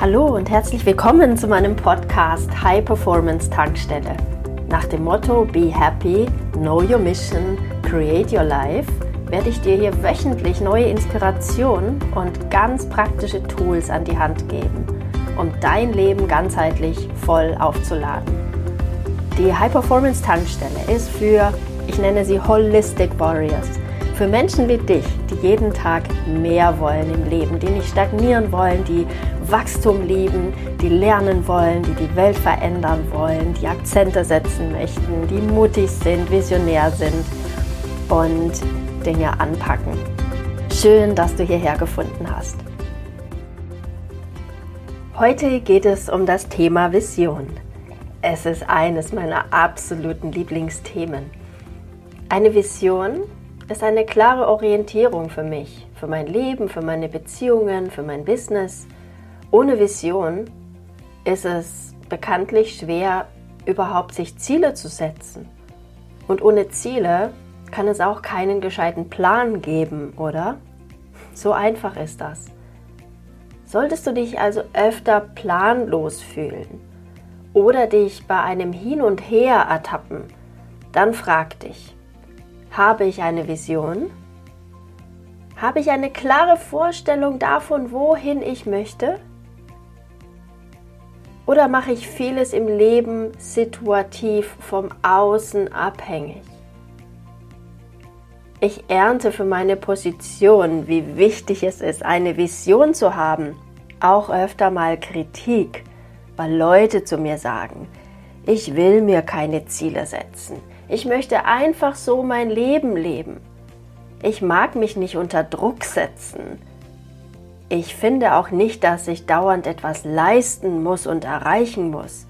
Hallo und herzlich willkommen zu meinem Podcast High Performance Tankstelle. Nach dem Motto Be Happy, Know Your Mission, Create Your Life werde ich dir hier wöchentlich neue Inspirationen und ganz praktische Tools an die Hand geben, um dein Leben ganzheitlich voll aufzuladen. Die High Performance Tankstelle ist für, ich nenne sie Holistic Warriors, für Menschen wie dich, die jeden Tag mehr wollen im Leben, die nicht stagnieren wollen, die Wachstum lieben, die lernen wollen, die die Welt verändern wollen, die Akzente setzen möchten, die mutig sind, visionär sind und Dinge anpacken. Schön, dass du hierher gefunden hast. Heute geht es um das Thema Vision. Es ist eines meiner absoluten Lieblingsthemen. Eine Vision ist eine klare Orientierung für mich, für mein Leben, für meine Beziehungen, für mein Business – ohne Vision ist es bekanntlich schwer, überhaupt sich Ziele zu setzen. Und ohne Ziele kann es auch keinen gescheiten Plan geben, oder? So einfach ist das. Solltest du dich also öfter planlos fühlen oder dich bei einem Hin und Her ertappen, dann frag dich, habe ich eine Vision? Habe ich eine klare Vorstellung davon, wohin ich möchte? Oder mache ich vieles im Leben situativ vom Außen abhängig? Ich ernte für meine Position, wie wichtig es ist, eine Vision zu haben, auch öfter mal Kritik, weil Leute zu mir sagen, ich will mir keine Ziele setzen. Ich möchte einfach so mein Leben leben. Ich mag mich nicht unter Druck setzen. Ich finde auch nicht, dass ich dauernd etwas leisten muss und erreichen muss.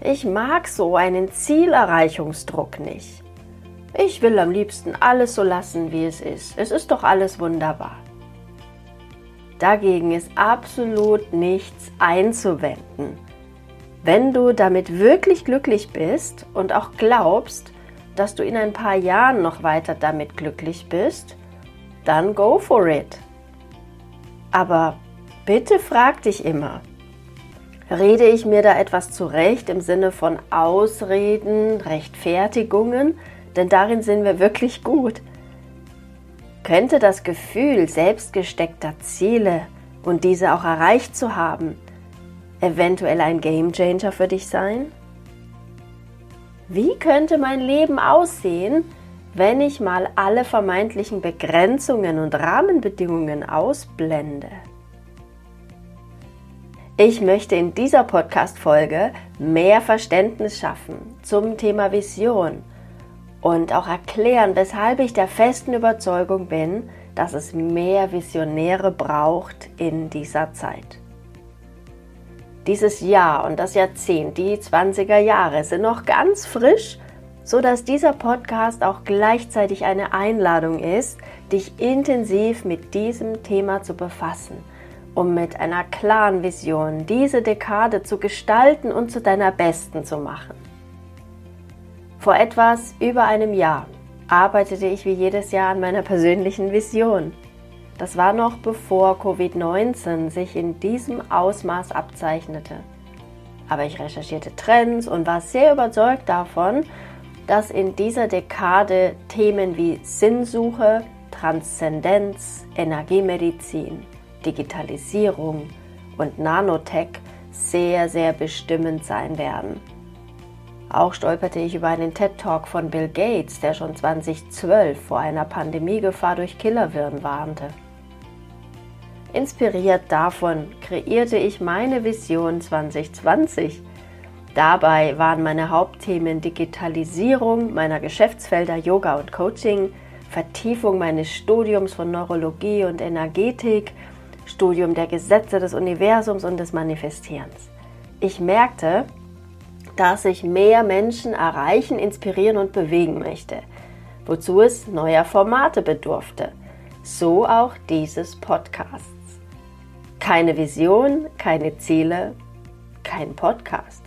Ich mag so einen Zielerreichungsdruck nicht. Ich will am liebsten alles so lassen, wie es ist. Es ist doch alles wunderbar. Dagegen ist absolut nichts einzuwenden. Wenn du damit wirklich glücklich bist und auch glaubst, dass du in ein paar Jahren noch weiter damit glücklich bist, dann go for it. Aber bitte frag dich immer, rede ich mir da etwas zurecht im Sinne von Ausreden, Rechtfertigungen? Denn darin sind wir wirklich gut. Könnte das Gefühl selbstgesteckter Ziele und diese auch erreicht zu haben, eventuell ein Gamechanger für dich sein? Wie könnte mein Leben aussehen, wenn ich mal alle vermeintlichen Begrenzungen und Rahmenbedingungen ausblende? Ich möchte in dieser Podcast-Folge mehr Verständnis schaffen zum Thema Vision und auch erklären, weshalb ich der festen Überzeugung bin, dass es mehr Visionäre braucht in dieser Zeit. Dieses Jahr und das Jahrzehnt, die 20er Jahre, sind noch ganz frisch so dass dieser Podcast auch gleichzeitig eine Einladung ist, dich intensiv mit diesem Thema zu befassen, um mit einer klaren Vision diese Dekade zu gestalten und zu deiner besten zu machen. Vor etwas über einem Jahr arbeitete ich wie jedes Jahr an meiner persönlichen Vision. Das war noch bevor Covid-19 sich in diesem Ausmaß abzeichnete. Aber ich recherchierte Trends und war sehr überzeugt davon, dass in dieser Dekade Themen wie Sinnsuche, Transzendenz, Energiemedizin, Digitalisierung und Nanotech sehr, sehr bestimmend sein werden. Auch stolperte ich über einen TED-Talk von Bill Gates, der schon 2012 vor einer Pandemiegefahr durch Killerwirren warnte. Inspiriert davon kreierte ich meine Vision 2020 Dabei waren meine Hauptthemen Digitalisierung meiner Geschäftsfelder Yoga und Coaching, Vertiefung meines Studiums von Neurologie und Energetik, Studium der Gesetze des Universums und des Manifestierens. Ich merkte, dass ich mehr Menschen erreichen, inspirieren und bewegen möchte, wozu es neuer Formate bedurfte. So auch dieses Podcasts. Keine Vision, keine Ziele, kein Podcast.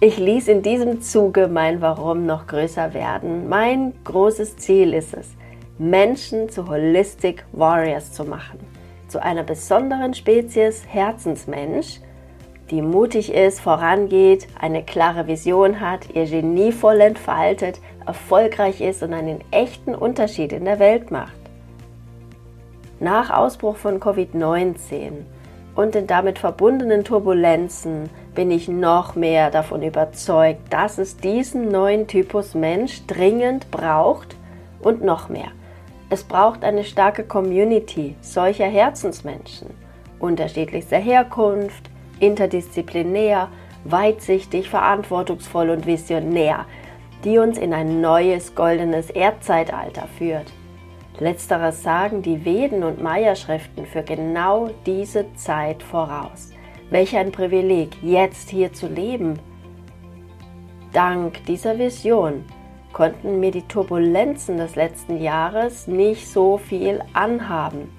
Ich ließ in diesem Zuge mein Warum noch größer werden. Mein großes Ziel ist es, Menschen zu Holistic Warriors zu machen, zu einer besonderen Spezies Herzensmensch, die mutig ist, vorangeht, eine klare Vision hat, ihr Genie voll entfaltet, erfolgreich ist und einen echten Unterschied in der Welt macht. Nach Ausbruch von Covid-19 und den damit verbundenen Turbulenzen bin ich noch mehr davon überzeugt, dass es diesen neuen Typus Mensch dringend braucht und noch mehr. Es braucht eine starke Community solcher Herzensmenschen, unterschiedlichster Herkunft, interdisziplinär, weitsichtig, verantwortungsvoll und visionär, die uns in ein neues goldenes Erdzeitalter führt. Letzteres sagen die Veden und Maya-Schriften für genau diese Zeit voraus. Welch ein Privileg, jetzt hier zu leben. Dank dieser Vision konnten mir die Turbulenzen des letzten Jahres nicht so viel anhaben.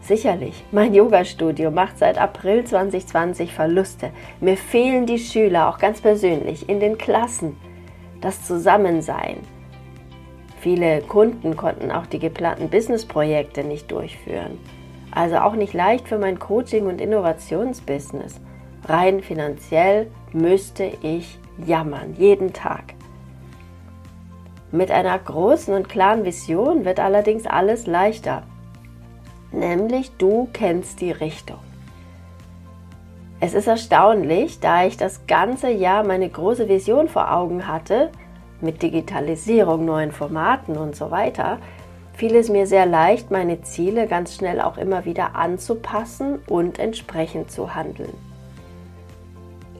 Sicherlich, mein Yoga-Studio macht seit April 2020 Verluste. Mir fehlen die Schüler, auch ganz persönlich, in den Klassen. Das Zusammensein. Viele Kunden konnten auch die geplanten Businessprojekte nicht durchführen. Also auch nicht leicht für mein Coaching- und Innovationsbusiness. Rein finanziell müsste ich jammern, jeden Tag. Mit einer großen und klaren Vision wird allerdings alles leichter nämlich du kennst die Richtung. Es ist erstaunlich, da ich das ganze Jahr meine große Vision vor Augen hatte, mit Digitalisierung, neuen Formaten und so weiter, fiel es mir sehr leicht, meine Ziele ganz schnell auch immer wieder anzupassen und entsprechend zu handeln.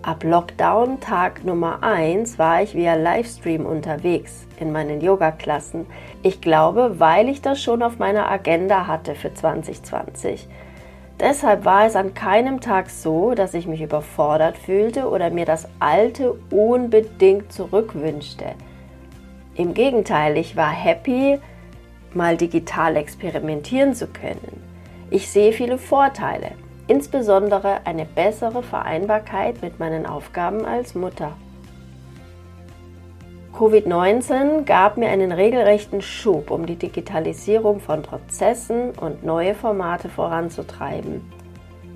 Ab Lockdown Tag Nummer 1 war ich via Livestream unterwegs in meinen Yoga-Klassen. Ich glaube, weil ich das schon auf meiner Agenda hatte für 2020. Deshalb war es an keinem Tag so, dass ich mich überfordert fühlte oder mir das Alte unbedingt zurückwünschte. Im Gegenteil, ich war happy, mal digital experimentieren zu können. Ich sehe viele Vorteile insbesondere eine bessere Vereinbarkeit mit meinen Aufgaben als Mutter. Covid-19 gab mir einen regelrechten Schub, um die Digitalisierung von Prozessen und neue Formate voranzutreiben.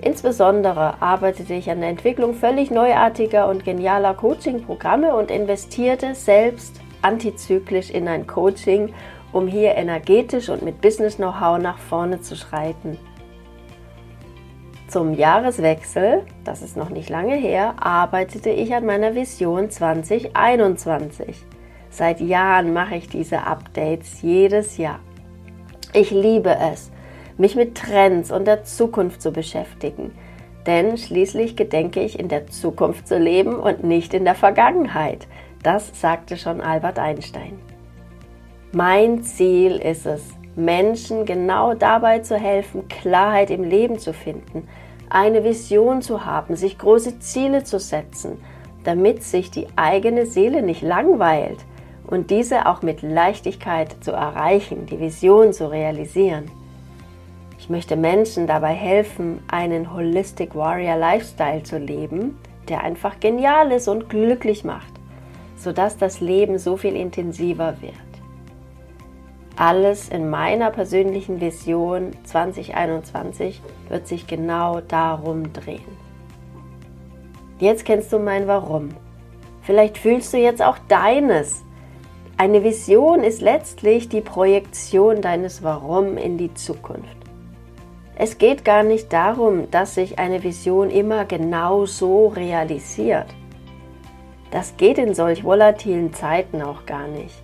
Insbesondere arbeitete ich an der Entwicklung völlig neuartiger und genialer Coaching-Programme und investierte selbst antizyklisch in ein Coaching, um hier energetisch und mit Business-Know-how nach vorne zu schreiten. Zum Jahreswechsel, das ist noch nicht lange her, arbeitete ich an meiner Vision 2021. Seit Jahren mache ich diese Updates jedes Jahr. Ich liebe es, mich mit Trends und der Zukunft zu beschäftigen, denn schließlich gedenke ich in der Zukunft zu leben und nicht in der Vergangenheit. Das sagte schon Albert Einstein. Mein Ziel ist es, Menschen genau dabei zu helfen, Klarheit im Leben zu finden, eine Vision zu haben, sich große Ziele zu setzen, damit sich die eigene Seele nicht langweilt und diese auch mit Leichtigkeit zu erreichen, die Vision zu realisieren. Ich möchte Menschen dabei helfen, einen Holistic Warrior Lifestyle zu leben, der einfach genial ist und glücklich macht, sodass das Leben so viel intensiver wird. Alles in meiner persönlichen Vision 2021 wird sich genau darum drehen. Jetzt kennst du mein Warum. Vielleicht fühlst du jetzt auch deines. Eine Vision ist letztlich die Projektion deines Warum in die Zukunft. Es geht gar nicht darum, dass sich eine Vision immer genau so realisiert. Das geht in solch volatilen Zeiten auch gar nicht.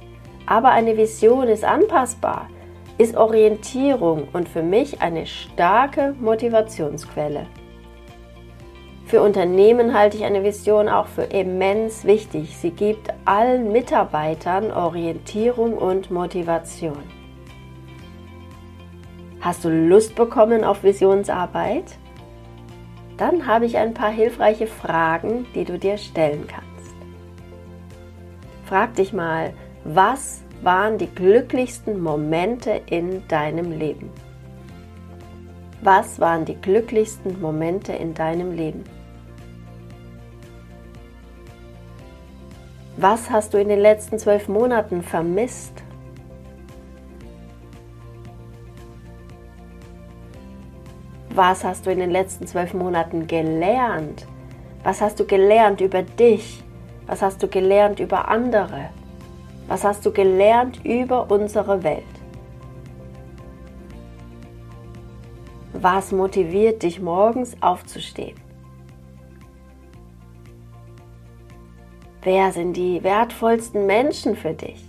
Aber eine Vision ist anpassbar, ist Orientierung und für mich eine starke Motivationsquelle. Für Unternehmen halte ich eine Vision auch für immens wichtig. Sie gibt allen Mitarbeitern Orientierung und Motivation. Hast du Lust bekommen auf Visionsarbeit? Dann habe ich ein paar hilfreiche Fragen, die du dir stellen kannst. Frag dich mal, was waren die glücklichsten Momente in deinem Leben? Was waren die glücklichsten Momente in deinem Leben? Was hast du in den letzten zwölf Monaten vermisst? Was hast du in den letzten zwölf Monaten gelernt? Was hast du gelernt über dich? Was hast du gelernt über andere? Was hast du gelernt über unsere Welt? Was motiviert dich morgens aufzustehen? Wer sind die wertvollsten Menschen für dich?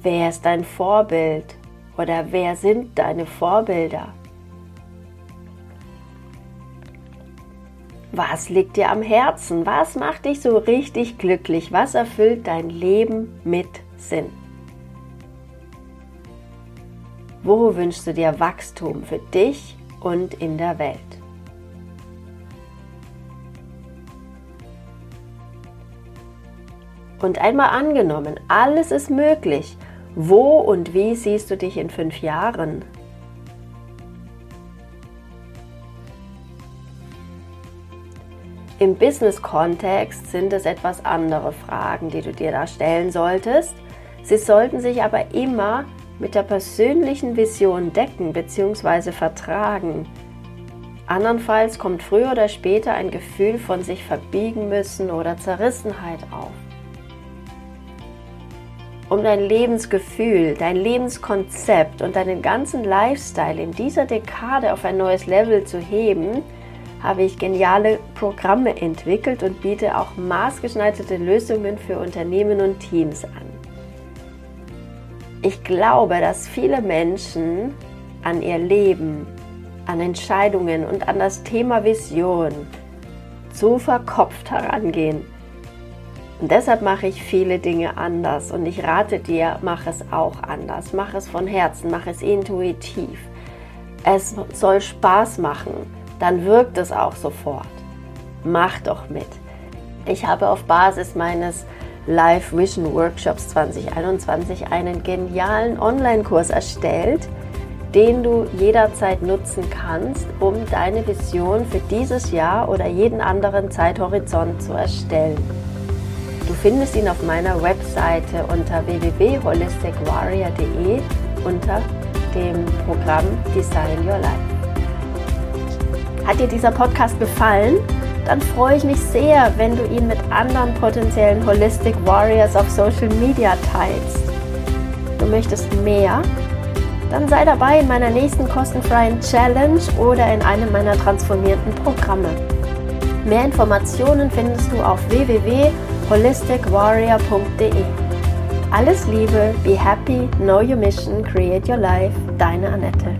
Wer ist dein Vorbild oder wer sind deine Vorbilder? Was liegt dir am Herzen? Was macht dich so richtig glücklich? Was erfüllt dein Leben mit Sinn? Wo wünschst du dir Wachstum für dich und in der Welt? Und einmal angenommen, alles ist möglich. Wo und wie siehst du dich in fünf Jahren? Im Business-Kontext sind es etwas andere Fragen, die du dir da stellen solltest. Sie sollten sich aber immer mit der persönlichen Vision decken bzw. vertragen. Andernfalls kommt früher oder später ein Gefühl von sich verbiegen müssen oder Zerrissenheit auf um dein Lebensgefühl, dein Lebenskonzept und deinen ganzen Lifestyle in dieser Dekade auf ein neues Level zu heben, habe ich geniale Programme entwickelt und biete auch maßgeschneiderte Lösungen für Unternehmen und Teams an. Ich glaube, dass viele Menschen an ihr Leben, an Entscheidungen und an das Thema Vision zu verkopft herangehen und deshalb mache ich viele Dinge anders und ich rate dir, mach es auch anders. Mach es von Herzen, mach es intuitiv. Es soll Spaß machen, dann wirkt es auch sofort. Mach doch mit. Ich habe auf Basis meines Live Vision Workshops 2021 einen genialen Online-Kurs erstellt, den du jederzeit nutzen kannst, um deine Vision für dieses Jahr oder jeden anderen Zeithorizont zu erstellen. Du findest ihn auf meiner Webseite unter www.holisticwarrior.de unter dem Programm Design Your Life. Hat dir dieser Podcast gefallen? Dann freue ich mich sehr, wenn du ihn mit anderen potenziellen Holistic Warriors auf Social Media teilst. Du möchtest mehr? Dann sei dabei in meiner nächsten kostenfreien Challenge oder in einem meiner transformierten Programme. Mehr Informationen findest du auf www.holisticwarrior.de. Alles Liebe, be happy, know your mission, create your life, deine Annette.